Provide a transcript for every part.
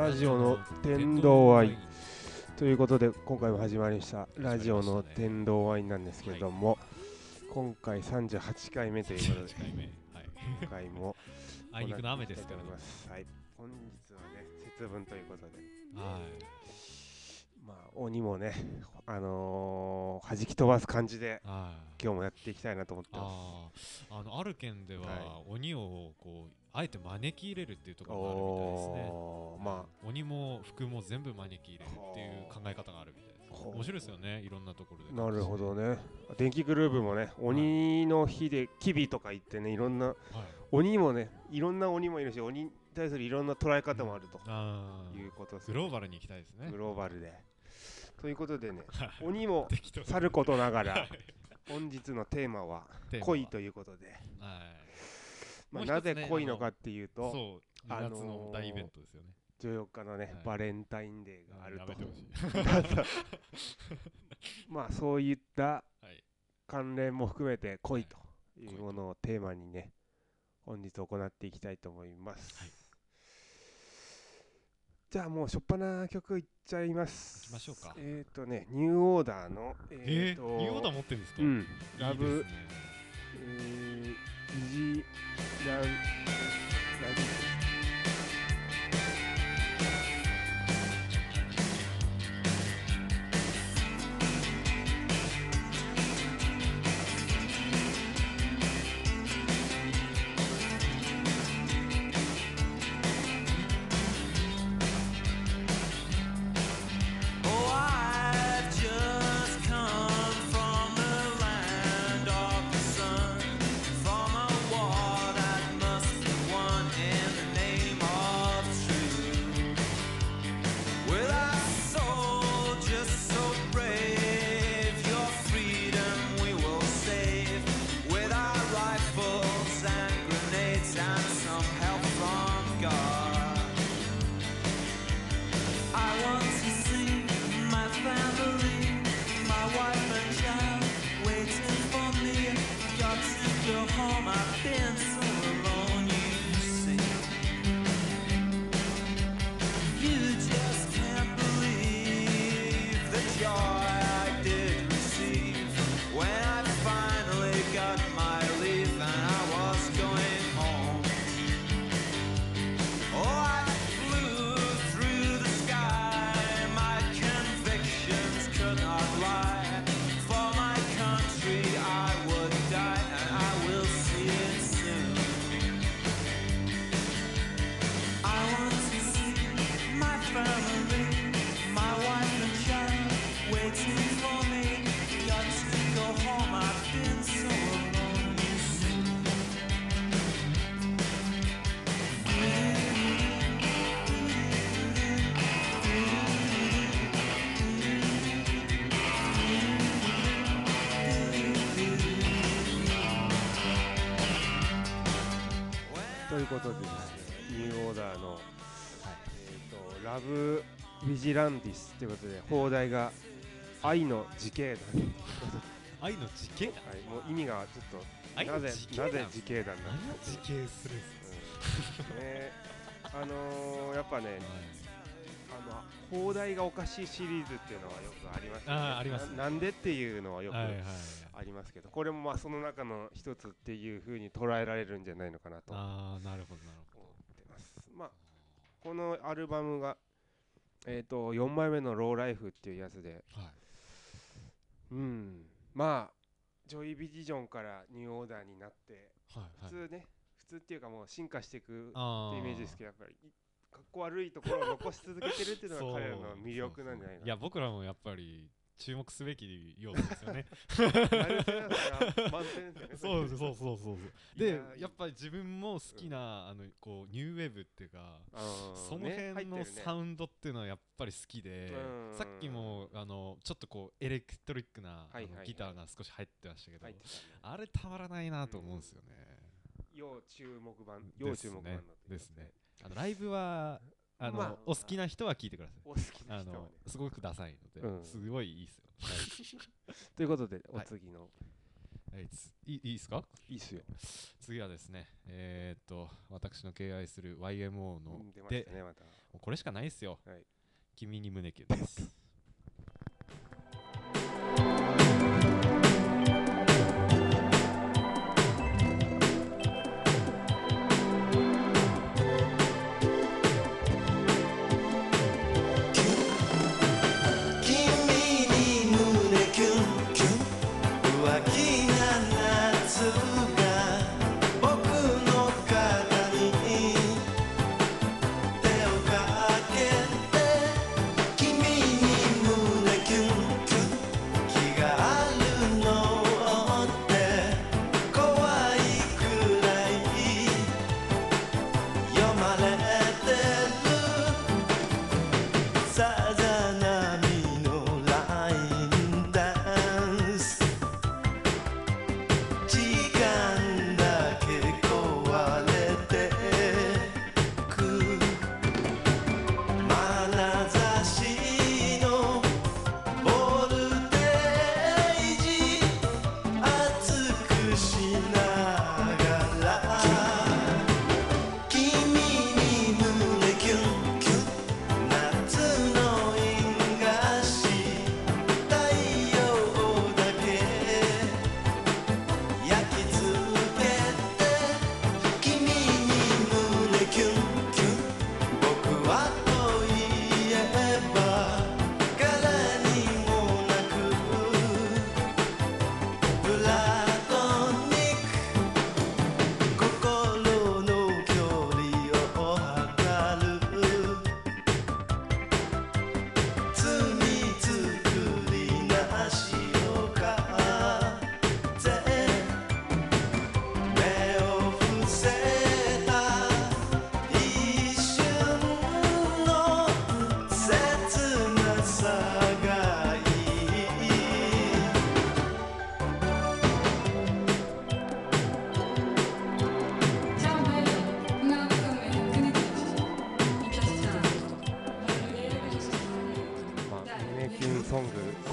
ラジオの天童ワイン。ということで今回も始まりましたラジオの天童ワインなんですけれども、今回38回目ということで38回目はい。今回も あいにくの雨ですからね。行きたいと思います。はい。本日はね節分ということで。はい。まあ鬼もねあのー、弾き飛ばす感じではい。今日もやっていきたいなと思ってます。あのある県では、は鬼をこうあえて招き入れるっていうところがあるみたいですね。ま鬼も服も全部招き入れるっていう考え方があるみたいです面白いですよねいろんなところで。あなるほどね。電気グループもね鬼の日でキビとか言ってねいろんなはい。鬼もねいろんな鬼もいるし鬼に対するいろんな捉え方もあると。あー。いうことですグローバルに行きたいですね。グローバルで。ということでねはい。鬼もさることながらはい。本日のテーマはテーマは恋ということで、はいまあ、なぜ恋のかっていうとそうあのー2月の大イベントですよね。14日のね、はい。バレンタインデーがあると。まあそういったはい。関連も含めて恋というものをテーマにね本日行っていきたいと思います、はい。じゃあもう初っ端曲いっちゃいます。行きましょうか。えっ、ー、とねニューオーダーのええーとーニューオーダー持ってるんですか？ラブ。えー、イジララブ・ビジランティスということで放題が愛の時系団愛の時系？はい、もう意味がちょっとなぜなぜ時系団なん何を時系するうん。ねあのー、やっぱねかあの放題がおかしいシリーズっていうのはよくありますよね。あーありますね。ななんでっていうのはよくはいはいはい。ありますけどこれもまあその中の一つっていう風に捉えられるんじゃないのかなと思ああなるほどなるほってます。まあこのアルバムがえっ、と4枚目の「ローライフ」っていうやつで。どはい。うん。まあジョイ・ビジジョンからニューオーダーになってはいはい。普通ね、普通っていうかもう進化していくってあイメージですけどやっぱりいかっこ悪いところを残し続けてるっていうのが 彼らの魅力なんじゃないかいや僕らもやっぱり注目すべき要素ですよね。そうそうそうそう。でややっぱり自分も好きな、あのこうニューウェーブっていうかそのね辺のサウンドっていうのはやっぱり好きで、うん。さっきもあのちょっとこうエレクトリックな、ギターが少し入ってましたけど、あれたまらないなと思うんですよね。要注目版、です要注目版で。すね。あのライブはあの、まあお好きな人は聞いてください。お好きなあ人は。すごくダサいので、うん。すごいいいですよ。ということで、おはい。次のはい、ついですか？いいっすよ次はですね、えー、っと、私の敬愛する YMO のうん出までしたねまたもうこれしかないっすよ。はい君に胸キュンです。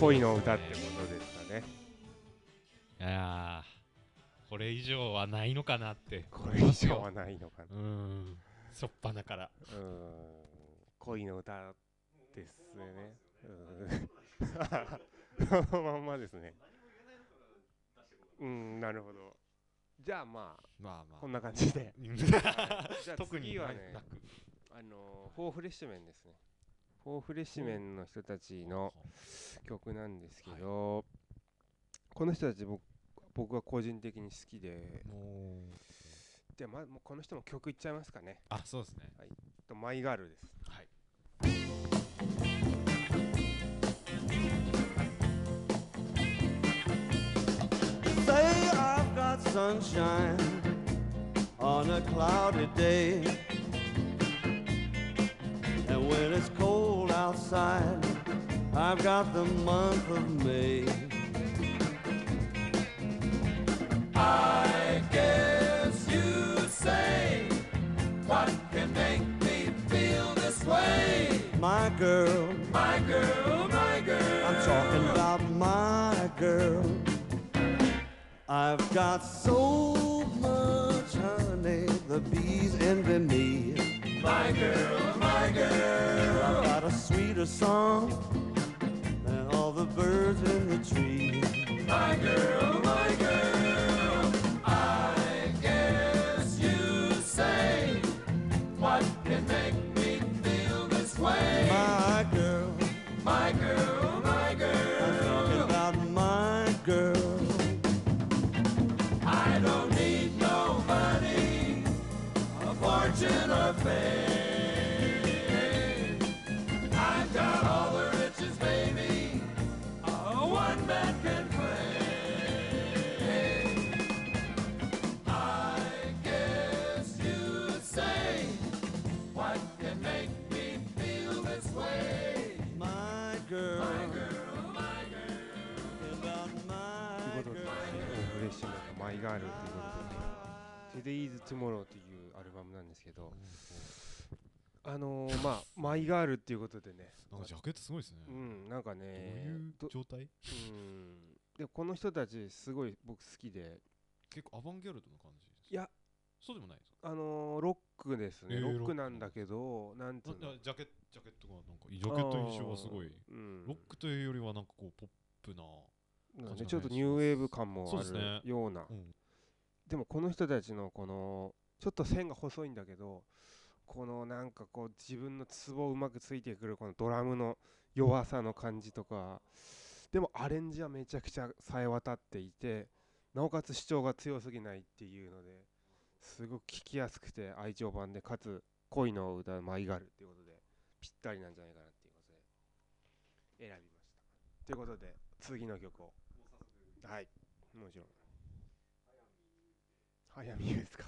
恋の歌ってことですかね。いやー、これ以上はないのかなって。これ以上はないのかな。うーん、しょっぱなから。うーん。恋の歌ですね。うーん。そのまんまですねうんなるほど。じゃあまあまあまあ。こんな感じで。うんじゃあ特に次はねなく。あのフォーフレッシュメンですねフォーフレッシュメンの人たちの曲なんですけど、この人たち僕僕は個人的に好きで。もう、じゃあ、ま、もうこの人も曲いっちゃいますかね。あ、そうですね。とマイガールです。はい。Say I've got sunshine on a cloudy day. And when it's cold outside, I've got the month of May. I guess you say, what can make me feel this way? My girl, my girl, my girl. I'm talking about my girl. I've got so much honey, the bees envy me. My girl, my girl. I've got a sweeter song than all the birds in the tree. My girl, my girl. マイガールということで、Today's Tomorrow というアルバムなんですけど、あのー、まあ、マイガールっていうことでね、なんかジャケットすごいですね。うん、なんかどうねいうど状態？うん。でこの人たちすごい僕好きで。結構アバンギャルドな感じいや。そうでもないですか？あのーロックですね、えーロッロッククなんだけどなんつうの？ジャケジャケットがなんかジャケット印象はすごい。うん。ロックというよりはなんかこうポップな、ちょっとニューウェーブ感もあるような。うん、でもこの人たちのこのちょっと線が細いんだけどこのなんかこう自分のツボをうまくついてくるこのドラムの弱さの感じとかでもアレンジはめちゃくちゃさえ渡っていてなおかつ主張が強すぎないっていうのですごく聴きやすくて愛情版でかつ恋の歌舞いがあるっていうことでぴったりなんじゃないかなっていうことで選びました。ということで次の曲をはい。もちろん。早見優です。か。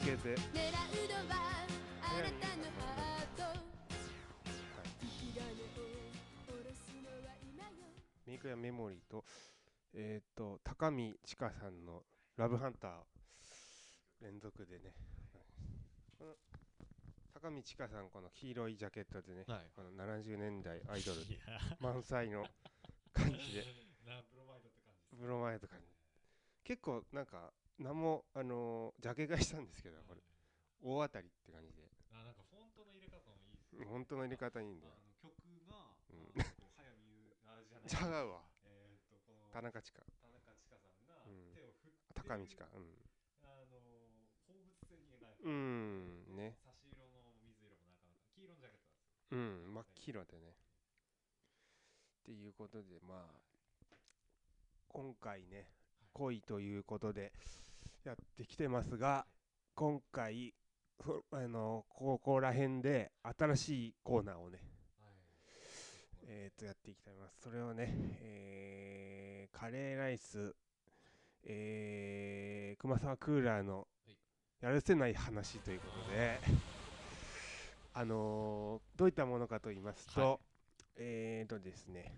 続けて。狙うのはあなたのハート引き金を下ろすのは今よメイクやメモリーとえっ、と高見千佳さんのラブハンター。連続でね。この高見千佳さんこの黄色いジャケットでね、はい。この70年代アイドル。満載の感じで。なブロマイドって感じですブロマイド感じ。結構なんか何もあのージャケ買いしたんですけどこれ。大当たりって感じで。あなんかフォントの入れ方もいいですね。本当の入れ方いいんだよ。曲が、うん。早見優あじゃない。違うわ。えーっとこの田中千佳。田中千佳さんがうん。手を振って高見千佳。うん。あの放物線に描いた。うん。ね。差し色の水色もなかなか黄色のジャケットなんですよ。うん。真っ黄色でね。っっていうことでまあ今回ね恋ということでやってきてますが今回そあのここら辺で新しいコーナーをねえー、とやっていきたいと思います。それをね、えーカレーライスえー、熊沢クーラーのはい。やるせない話ということであのーどういったものかと言いますと、はい。えーとですね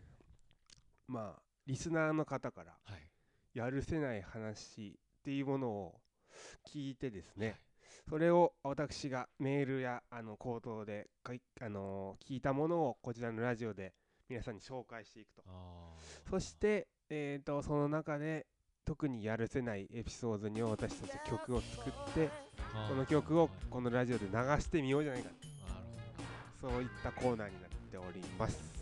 まあリスナーの方からはい。やるせない話っていうものを聞いてですね、それを私がメールやあの口頭でかい、あのー聞いたものをこちらのラジオで皆さんに紹介していくと。そして、えー、とその中で特にやるせないエピソードには私たち曲を作ってこの曲をはい。このラジオで流してみようじゃないか。なるそういったコーナーになっております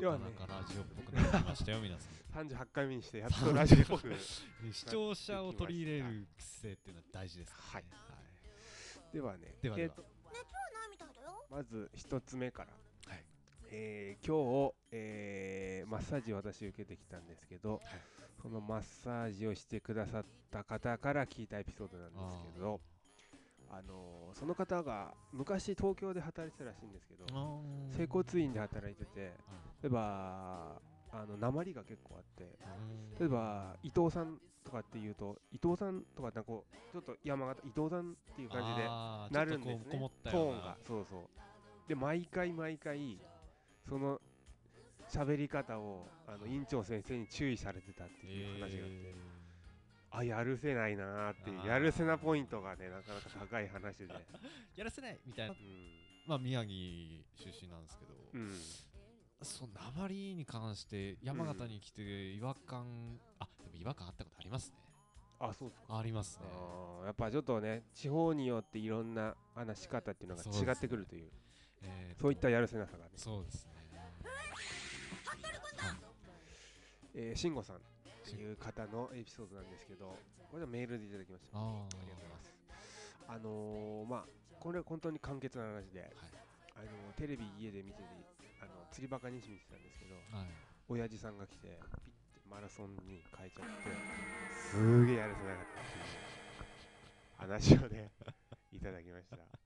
かなかラジオっぽくなってきましたよ皆さん。38回目にしてやっとラジオっぽくで 視聴者を取り入れる癖っていうのは大事ですからね。ではねではでは。えーとまず一つ目から、はい。えー今日、えーマッサージを私受けてきたんですけど、そのマッサージをしてくださった方から聞いたエピソードなんですけどあのーその方が昔東京で働いてたらしいんですけど整骨院で働いててはい。例えばあの鉛が結構あってうん。例えば伊藤さんとかっていうと伊藤さんとかってこうちょっと山形伊藤さんっていう感じでなるんですね。トーンがそうそう。で毎回毎回その喋り方をあの院長先生に注意されてたっていう話があって、えあやるせないなーってやるせなポイントがねなかなか高い話で、ー やらせないみたいな。うん。まあ宮城出身なんですけど、うん、そう鉛に関して山形に来て違和感、あでも違和感あったことありますね。あそうですか。ありますね。やっぱちょっとね地方によっていろんな話し方っていうのが違ってくるという。えーとそういったやるせなさがね、そうですね。えー、慎吾さんいう方のエピソードなんですけどこれはメールでいただきました。ありがとうございます。あのー、まあこれは本当に簡潔な話で、はい。あのーテレビ家で見ててあの釣りバカ日誌見てたんですけどはい。親父さんが来てピッてマラソンに変えちゃって すげえやるせなかった話をね いただきました、うん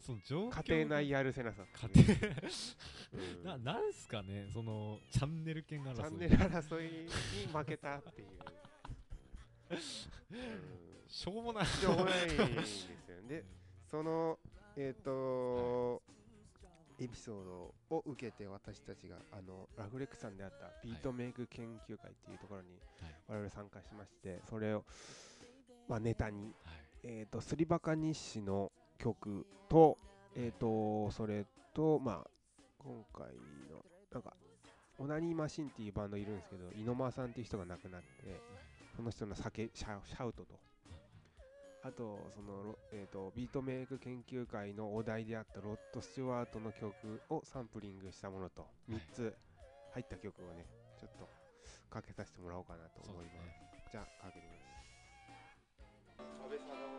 その状況が家庭内やるせなさ。家庭。うん。ななんすかねそのチャンネル権争い。チャンネル争いに負けたっていう、うん。しょうもない。しょうもないんですよね。で、その、えっ、とエピソードを受けて私たちがあのラフレックさんであったビートメイク研究会っていうところにはい。我々参加しまして、それを、まあ、ネタに、はい。えっ、と、スリバカ日誌の曲と、えっ、と、それと、まあ、今回の、なんか、オナニーマシンっていうバンドいるんですけど、猪間さんっていう人が亡くなって、その人の酒シャシャウトと、あと、そのロ、えー、とビートメイク研究会のお題であったロッド・スチュワートの曲をサンプリングしたものと、3つ入った曲をね、ちょっとかけさせてもらおうかなと思います。すねじゃあ、かけてみます。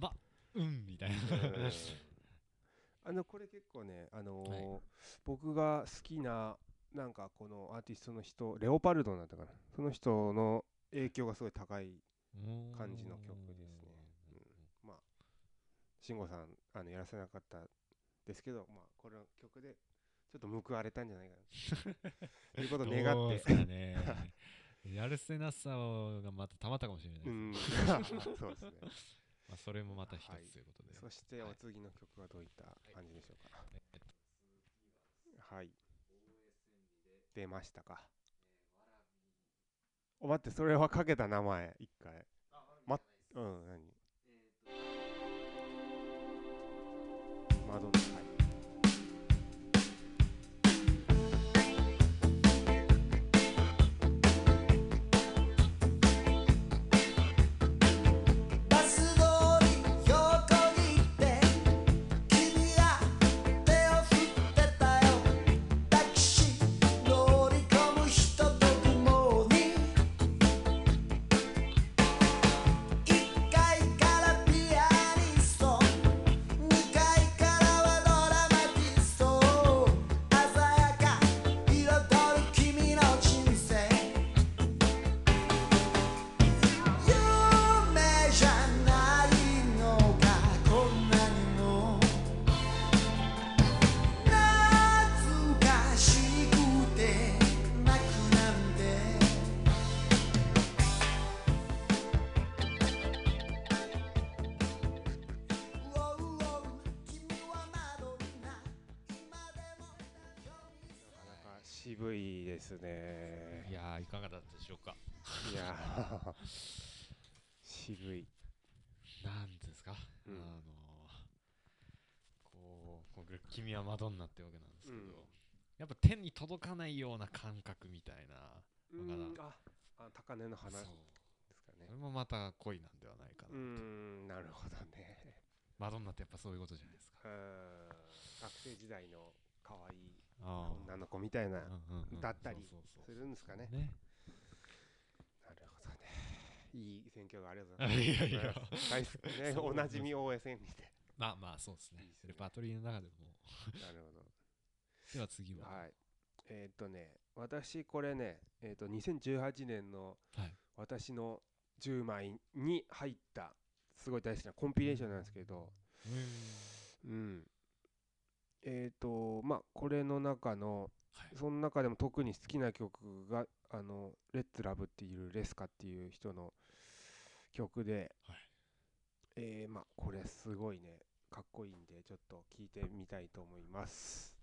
ばうん。みたいなあのこれ結構ね、あのーはい僕が好きななん。かこのアーティストの人レオパルドなん。だかなその人の影響がすごい高い感じの曲ですねうん。まあ慎吾さん。あのやらせなかったですけどまあこの曲でちょっと報われたんじゃないかな。と いうことを願って。どうすかね。やるせなさがまたたまったかもしれないです、うん。そうですね。まあ、それもまた一はいつということで、そしてお次の曲はどういった感じでしょうか。えっとはい。出ましたか。お待ってそれはかけた名前一回。まうん何？窓のはマドンナってわけなんですけど、うん。やっぱ手に届かないような感覚みたいなうわからん。んああ高根の花ですかね。それもまた恋なんではないかな、うーんなるほどね。マドンナってやっぱそういうことじゃないですか。学生時代の可愛いあ女の子みたいなだったりするんですかね。ね。なるほどね。いい選挙がありがとうございます。いやいや。大好きね。おなじみ OSN にて。まあまあそうですね。いいですね。レパートリーの中でも なるほでは次は、どはい。えーっとね私これねえーっと2018年のはい。私の10枚に入ったすごい大好きなコンピレーションなんですけど。うん。えっ、とまあこれの中のはい。その中でも特に好きな曲があのレッツラブっていうレスカっていう人の曲で、はい。えーまあこれすごいねかっこいいんでちょっと聞いてみたいと思います。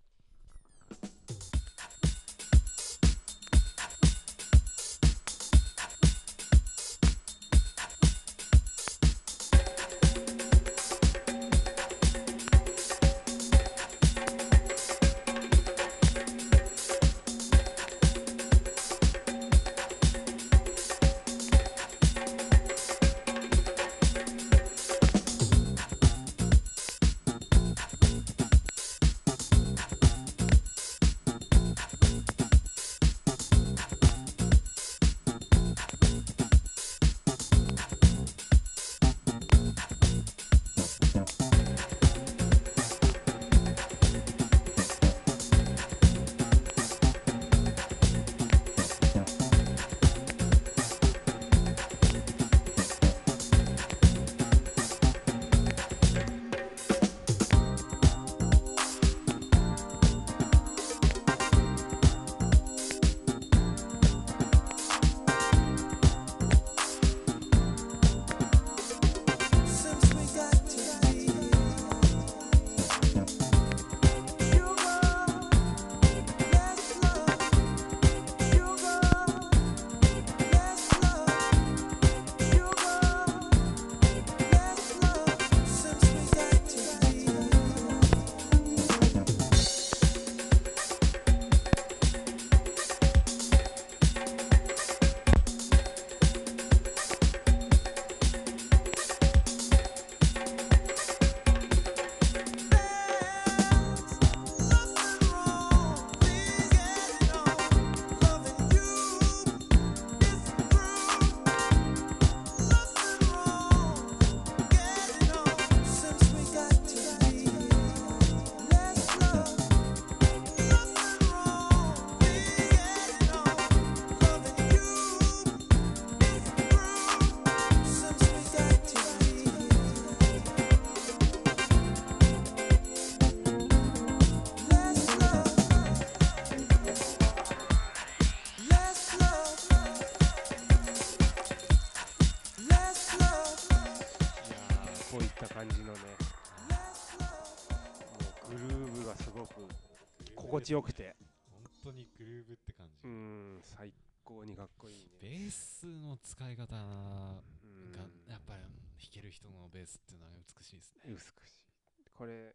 地よくて。本当にグルーブって感じ、うん最高にかっこいいベねースの使い方がうん。やっぱり弾ける人のベースっていうのは美しいですね。美しい。これ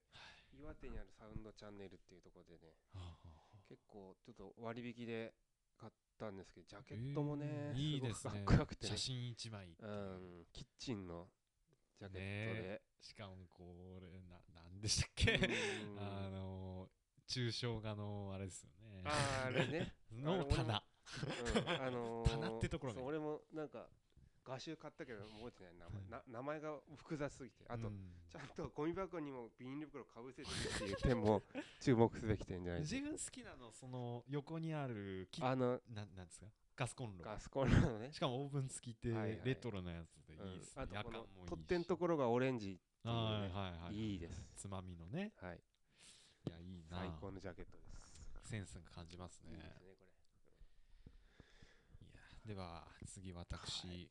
岩手にあるサウンドチャンネルっていうところでね結構ちょっと割引で買ったんですけどジャケットもね、えーいいですごくね。かっこよくてね。写真一枚う。うんキッチンのジャケットで、しかもこれななんでしたっけ？うん。あの抽象画のあれですよね。あーあれね。の棚うんあのー棚ってところね。俺もなんか画集買ったけど覚えてない名前,、な名前が複雑すぎて。あと、うん。ちゃんとゴミ箱にもビニール袋かぶせてるっていう点も 注目すべき点じゃない自分好きなのその横にあるあのなんなんですか？ガスコンロ。ガスコンロのね。しかもオーブン付きってはいはい。レトロなやつでいいですね、うん。あとこの取っ手のところがオレンジっていうね。はいはいはい。いいです。つまみのね。はいいやいいな。最高のジャケットです。センスが感じますね。いいですねこいやでは次私、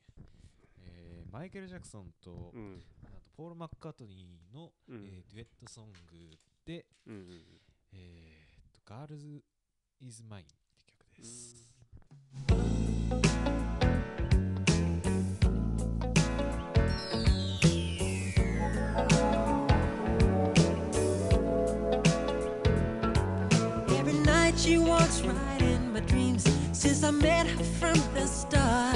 えーマイケル・ジャクソンと,、れうん。あとポール・マッカートニーの、うん。えーデュエットソングでうんうん「えー、と Girls is Mine」って曲です。Every night she walks right in my dreams since I met her from the start.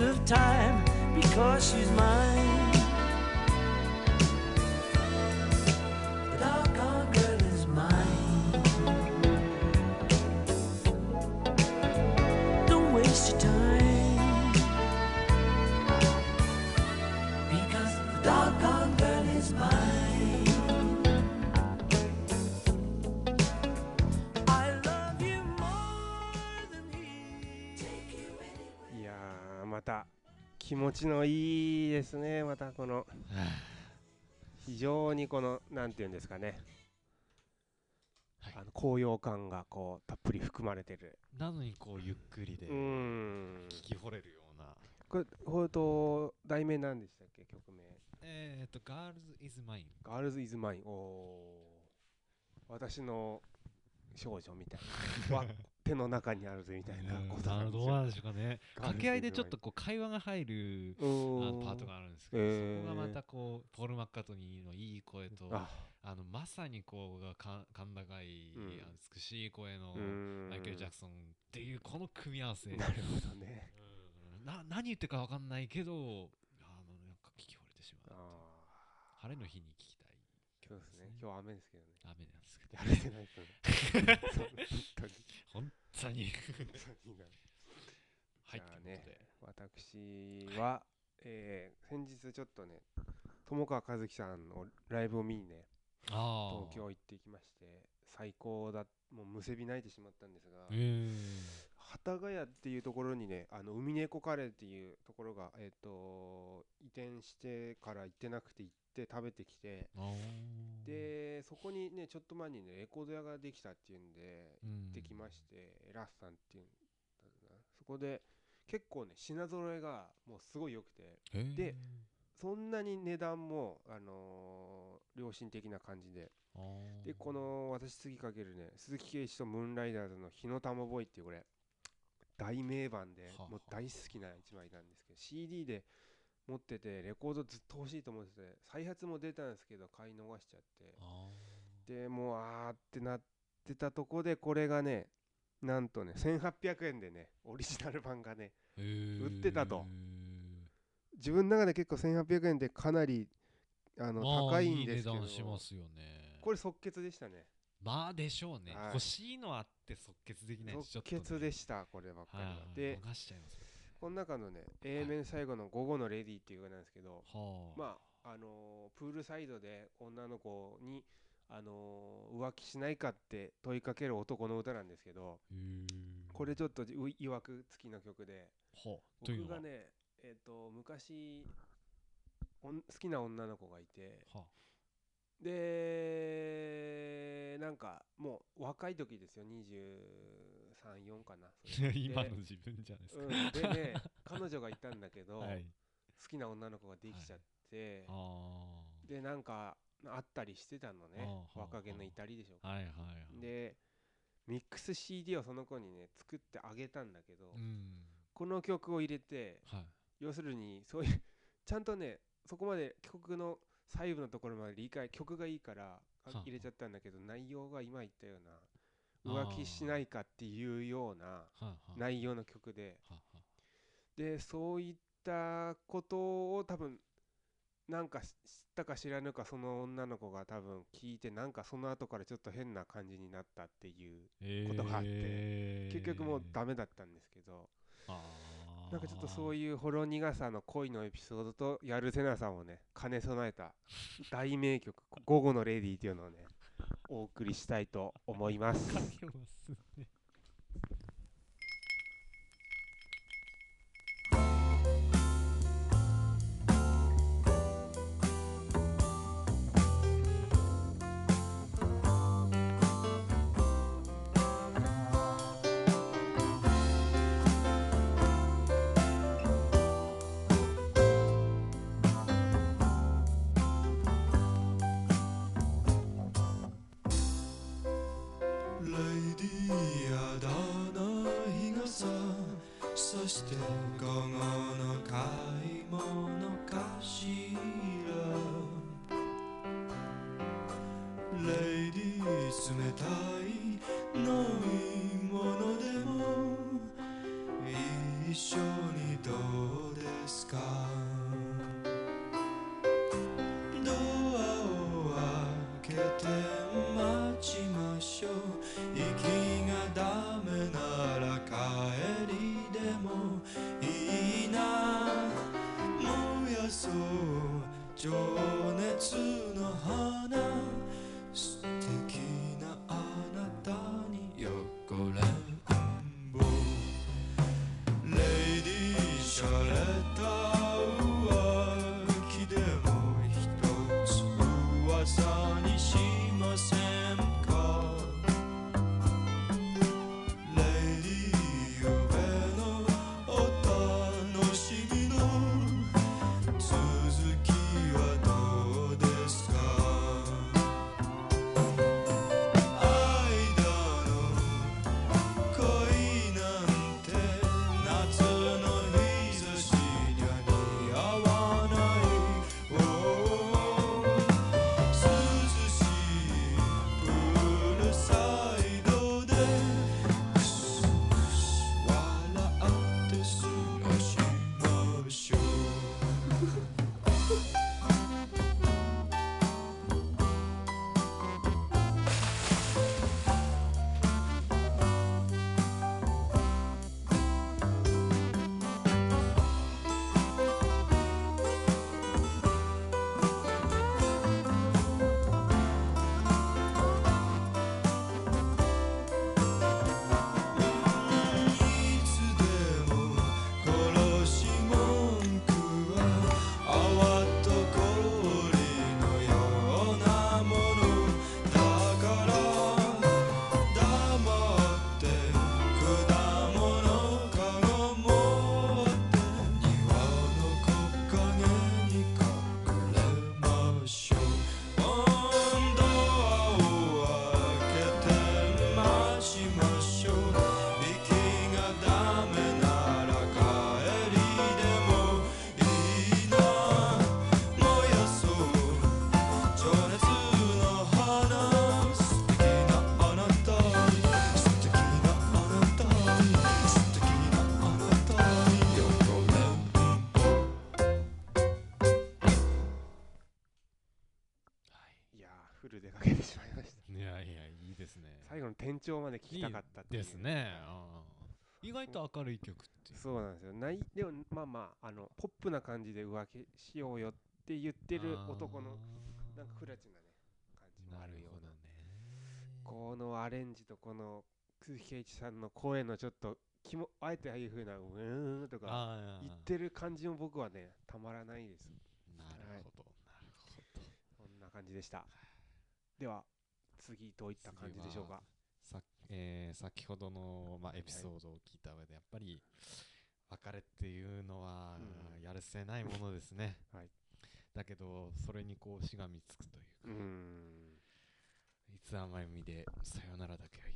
Of time because she's mine. 気持ちのいいですねまたこの。非常にこのなんていうんですかね、はい。あの高揚感がこうたっぷり含まれてる。なのにこうゆっくりで聞き惚れるような。これほんと題名なんでしたっけ曲名。えっ、と、Girls is Mine。「Girls is Mine」おー。私の少女みたいな。わ手の中にあるぜみたいなことなるほど、どうなんでしょうかね。掛け合いでちょっとこう会話が入るうあのパートがあるんですけど、えー。そこがまたこう、ポール・マッカートニーのいい声と、あ。あのまさにこうがか甲高い、うん。美しい声のマイケル・ジャクソンっていうこの組み合わせ。なるほどね。うん。な何言ってるか分かんないけど、あのなんか聞き惚れてしまう。あ晴れの日に聞き今日ですね今日雨ですけどね雨なんですけど。やれてないとねそう本当に本当に。はい、じゃあねということで。私は、えー先日ちょっとね友川一樹さんのライブを見にねああ。東京行ってきまして最高だもうむせび泣いてしまったんですがえー幡ヶ谷っていうところにねあの海猫カレーっていうところが、えー、と移転してから行ってなくて行って食べてきてでそこにねちょっと前にねレコード屋ができたっていうんでうん行ってきまして、ラスさんっていうんだな。そこで結構ね品揃えがもうすごい良くて。えー。でそんなに値段も、あのー良心的な感じで。でこの私次かけるね鈴木圭一とムーンライダーズの「火の玉ボーイ」っていうこれ大名盤ではあもう大好きな一枚なんですけど CD で持っててレコードずっと欲しいと思ってて再発も出たんですけど買い逃しちゃって。あでもうあーってなってたとこでこれがねなんとね1800円でねオリジナル版がね売ってたと。自分の中で結構1800円でかなりあのまあ高いんですけど。これ即決でしたねまあでしょうね、はい。欲しいのあって即決できないとちょっと、ね、即決でしたこればっかりは、はい。はいで逃しちゃいますこの中のね A 面最後の「午後のレディ」っていう歌なんですけど、はあ。まああのープールサイドで女の子に、あのー浮気しないかって問いかける男の歌なんですけどへー。これちょっとういわく付きの曲で。はあというのは？僕がねえっ、と昔おん好きな女の子がいてはでなんかもう若い時ですよ。234かな 今での自分じゃないですか、うん、でね彼女がいたんだけど、はい。好きな女の子ができちゃって、あでなんかあったりしてたのね。若気の至りでしょうあはいはいはい。でミックス CD をその子にね作ってあげたんだけど、うん。この曲を入れてはい。要するにそういうちゃんとねそこまで曲の細部のところまで理解曲がいいから入れちゃったんだけど内容が今言ったような浮気しないかっていうような内容の曲で。でそういったことを多分なんか知ったか知らぬかその女の子が多分聞いてなんかその後からちょっと変な感じになったっていうえことがあってー。結局もうダメだったんですけど。あなんかちょっとそういいうほろ苦さの恋のエピソードとやるせなさをね兼ね備えた大名曲「午後のレディー」っていうのをねお送りしたいと思います。外と明るい曲っていう。そうなんですよ。ないでもまあまああのポップな感じで浮気しようよって言ってる男のなんかフラチなね感じもあなるるような。ね。このアレンジとこの空気圭一さんの声のちょっときもあえてああいう風なうーんとか言ってる感じも僕はねたまらないです。なるほどなるほど。こんな感じでした。では次どういった感じでしょうか？さ、えー先ほどの、まあ、エピソードを聞いた上でやっぱり別れっていうのはうん。やるせないものですね、はい。だけどそれにこうしがみつくといううーん。いつ甘い海でさよならだけは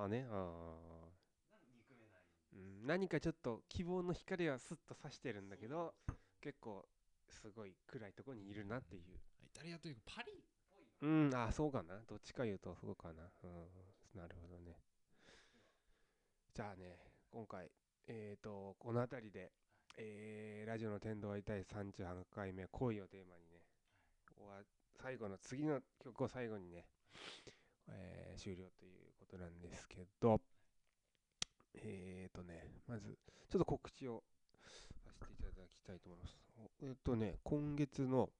ああねああうん何かちょっと希望の光はスッと差してるんだけど結構すごい暗いところにいるなっていう。イタリアというかパリうんあそうかな。どっちか言うとそうかな。うんなるほどね。じゃあね今回えっ、とこの辺りで、えーラジオの天童会第38回目恋をテーマにね終わ最後の次の曲を最後にね、えー終了ということなんですけどえっ、とねまずちょっと告知をさせていただきたいと思います。えっ、とね今月の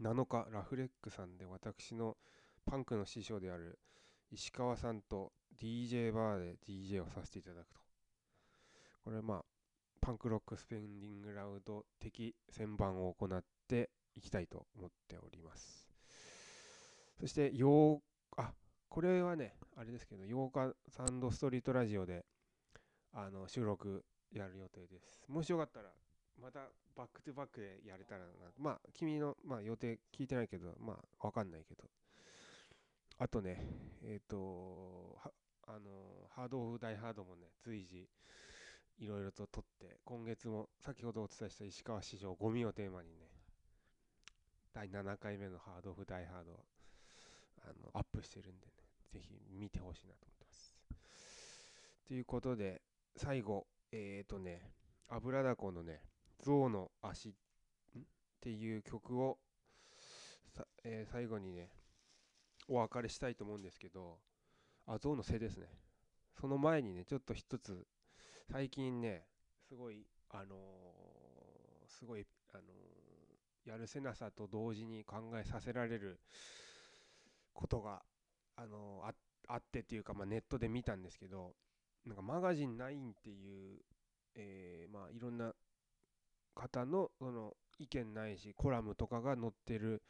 7日ラフレックさんで私のパンクの師匠である石川さんと DJ バーで DJ をさせていただくと。これまあパンクロックスペンディングラウド的旋盤を行っていきたいと思っております。そして8あこれはねあれですけど8日サンドストリートラジオであの収録やる予定です。もしよかったらまたバックトゥバックでやれたらな。まあ君の、まあ、予定聞いてないけどまあわかんないけど。あとねえっ、とあのハードオフダイハードもね随時いろいろと撮って今月も先ほどお伝えした石川市場ゴミをテーマにね第7回目のハードオフダイハードあのアップしてるんでね。ぜひ見てほしいなと思ってます。ということで最後えっ、とね油だこのね象の足っていう曲を、えー最後にねお別れしたいと思うんですけどあ象の背ですね。その前にねちょっと一つ最近ねすごいあのーすごいあのーやるせなさと同時に考えさせられることがあのああってっていうか、まあ、ネットで見たんですけどなんかマガジン9っていう、えーまあいろんな方のその意見ないしコラムとかが載ってる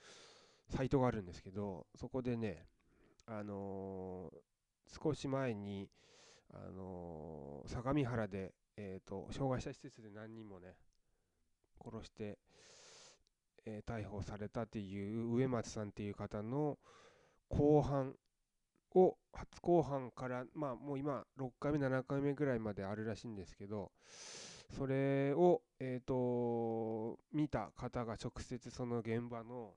サイトがあるんですけどそこでねあのー少し前にあのー相模原で、えー、と障害者施設で何人もね殺して、えー逮捕されたっていう植松さんっていう方の後半を初公判からまあもう今6回目7回目ぐらいまであるらしいんですけどそれを、え、と見た方が直接その現場の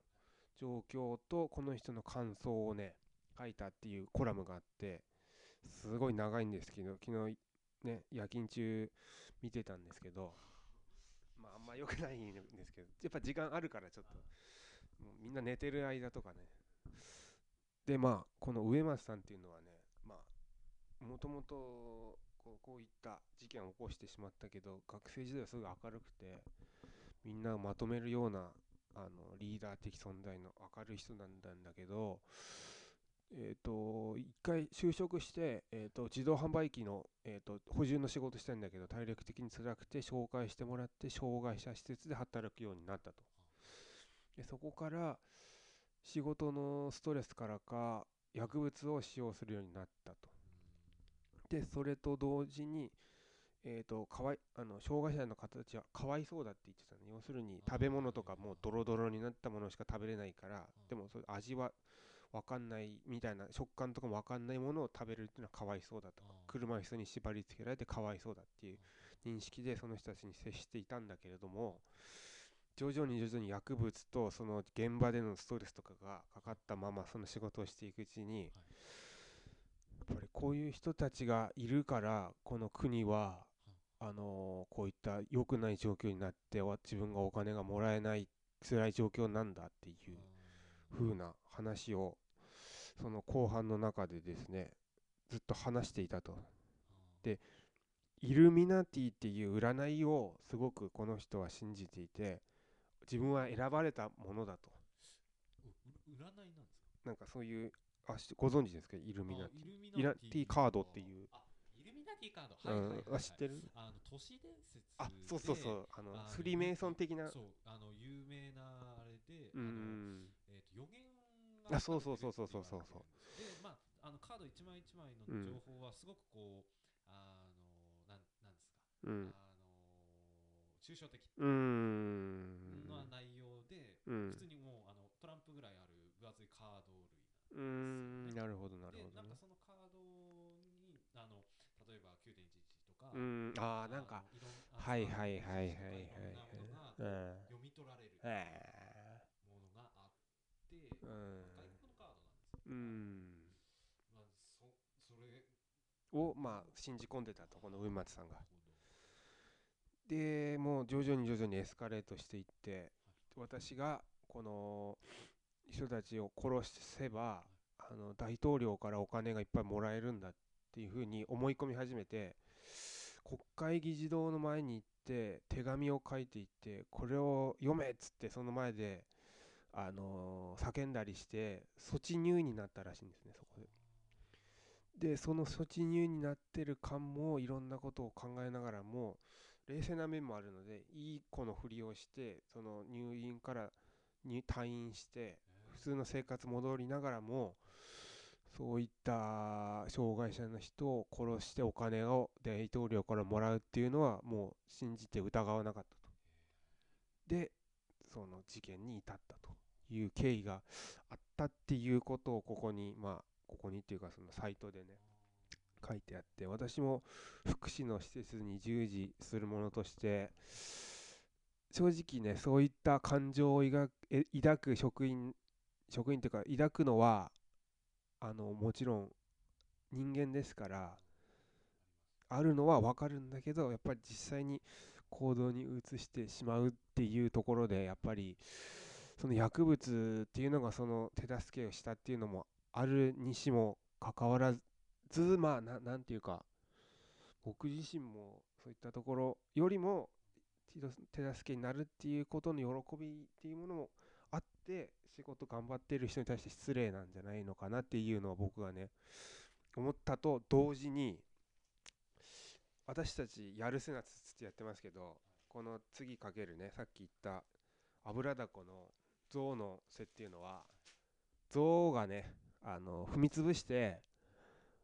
状況とこの人の感想をね書いたっていうコラムがあってすごい長いんですけど昨日ね夜勤中見てたんですけどまああんま良くないんですけどやっぱ時間あるからちょっとみんな寝てる間とかねでまあこの植松さんっていうのはねまあもともとこういった事件を起こしてしまったけど学生時代はすごい明るくてみんなをまとめるようなあのリーダー的存在の明るい人なんだんだけどえー、と一回就職して、えー、と自動販売機の、えー、と補充の仕事したんだけど体力的に辛くて紹介してもらって障害者施設で働くようになったと。でそこから仕事のストレスからか薬物を使用するようになったと。でそれと同時にえー、とかわいあの障害者の方たちはかわいそうだって言ってたの。要するに食べ物とかもうドロドロになったものしか食べれないからでもそれ味は分かんないみたいな食感とかも分かんないものを食べるっていうのはかわいそうだと。か車椅子に縛り付けられてかわいそうだっていう認識でその人たちに接していたんだけれども徐々に徐々に薬物とその現場でのストレスとかがかかったままその仕事をしていくうちにやっぱりこういう人たちがいるからこの国はあのこういった良くない状況になってわ自分がお金がもらえない辛い状況なんだっていう風な話をその後半の中でですねずっと話していたと。イルミナティっていう占いをすごくこの人は信じていて自分は選ばれたものだと。占いなんですか？なんかそういうあしご存知ですか？イルミナティ。あイラティカードっていう。あイルミナティカード。うんはいはいはい、はい、あ知ってる？あの都市伝説あそうそうそう。あのフリーメイソン的な。そうあの有名なあれで、うあのんえー、と予言があそうそうそうそうそうそう。そうでまああのカード一枚一枚のうん情報はすごくこう、あのなんなんですか、うん。あの抽象的。うーんうん。普通にもうあのトランプぐらいある分厚いカード類うーん。なるほどなるでほどね。なんかそのカードにあの例えば9.11とか、うん。ああなんかあのいはいはいはいはいはい。読み取られるへものがあって、えうん外国のカー。ドなんですよ。うん。まあ、そそれをまあ信じ込んでたとこの上松さんが。でもう徐々に徐々にエスカレートしていって私がこの人たちを殺せばあの大統領からお金がいっぱいもらえるんだっていうふうに思い込み始めて国会議事堂の前に行って手紙を書いていってこれを読めっつってその前で、あの叫んだりして措置入院になったらしいんですねそこで。でその措置入院になってる間もいろんなことを考えながらも冷静な面もあるのでいい子のふりをしてその入院からに退院して普通の生活戻りながらもそういった障害者の人を殺してお金を大統領からもらうっていうのはもう信じて疑わなかったと。でその事件に至ったという経緯があったっていうことをここにまあここにっていうかそのサイトでね書いてあって私も福祉の施設に従事する者として正直ねそういった感情を抱く職員職員というか抱くのはあのもちろん人間ですからあるのは分かるんだけどやっぱり実際に行動に移してしまうっていうところでやっぱりその薬物っていうのがその手助けをしたっていうのもあるにしもかかわらずまあななんていうか僕自身もそういったところよりも手手助けになるっていうことの喜びっていうものもあって仕事頑張ってる人に対して失礼なんじゃないのかなっていうのは僕がね思ったと同時に私たちやるせなつつってやってますけどこの次かけるねさっき言った油だこの象の背っていうのは象がねあの踏み潰して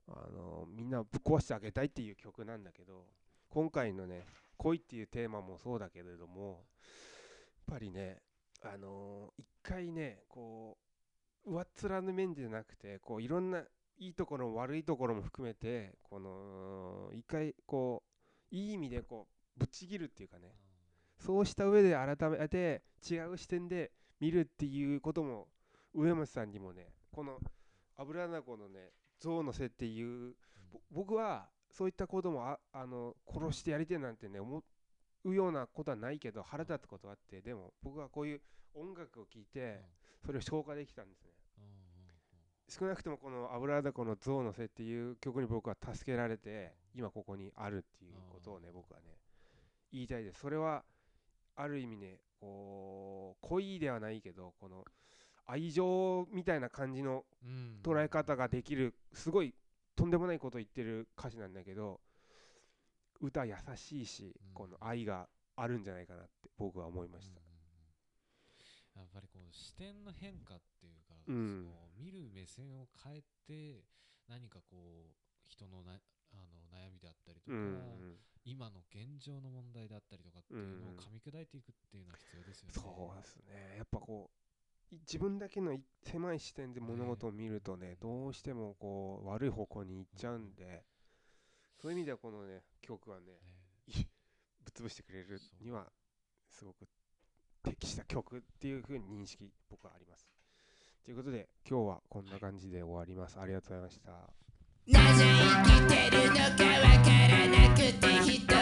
あのみんなぶっ壊してあげたいっていう曲なんだけど今回のね恋っていうテーマもそうだけれどもやっぱりねあの一回ねこう上っ面の面じゃなくてこういろんないいところも悪いところも含めてこの一回こういい意味でこうぶっちぎるっていうかねそうした上で改めて違う視点で見るっていうことも上松さんにもねこの油だこのね象の背っていうぼ僕はそういったこともああの殺してやりてえなんてね思うようなことはないけど腹立つことはあってでも僕はこういう音楽を聴いてそれを消化できたんですね。うんうんうん。少なくともこの油だこの象の背っていう曲に僕は助けられて今ここにあるっていうことをね僕はね言いたいです。それはある意味ねこう恋ではないけどこの愛情みたいな感じのうん。捉え方ができるすごいとんでもないことを言ってる歌詞なんだけど歌優しいしうん。この愛があるんじゃないかなって僕は思いました。やっぱりこう視点の変化っていうか、うん。その見る目線を変えて何かこう人のなあの悩みであったりとか、今の現状の問題であったりとかっていうのをうん噛み砕いていくっていうのは必要ですよね。そうですね。やっぱこうい自分だけのい狭い視点で物事を見るとね、どうしてもこう悪い方向に行っちゃうんで、そういう意味ではこのね曲はねね。ぶっ潰してくれるにはすごく適した曲っていう風に認識僕はあります。ということで今日はこんな感じで終わります。ありがとうございました。なぜ生きてるのかわからなくて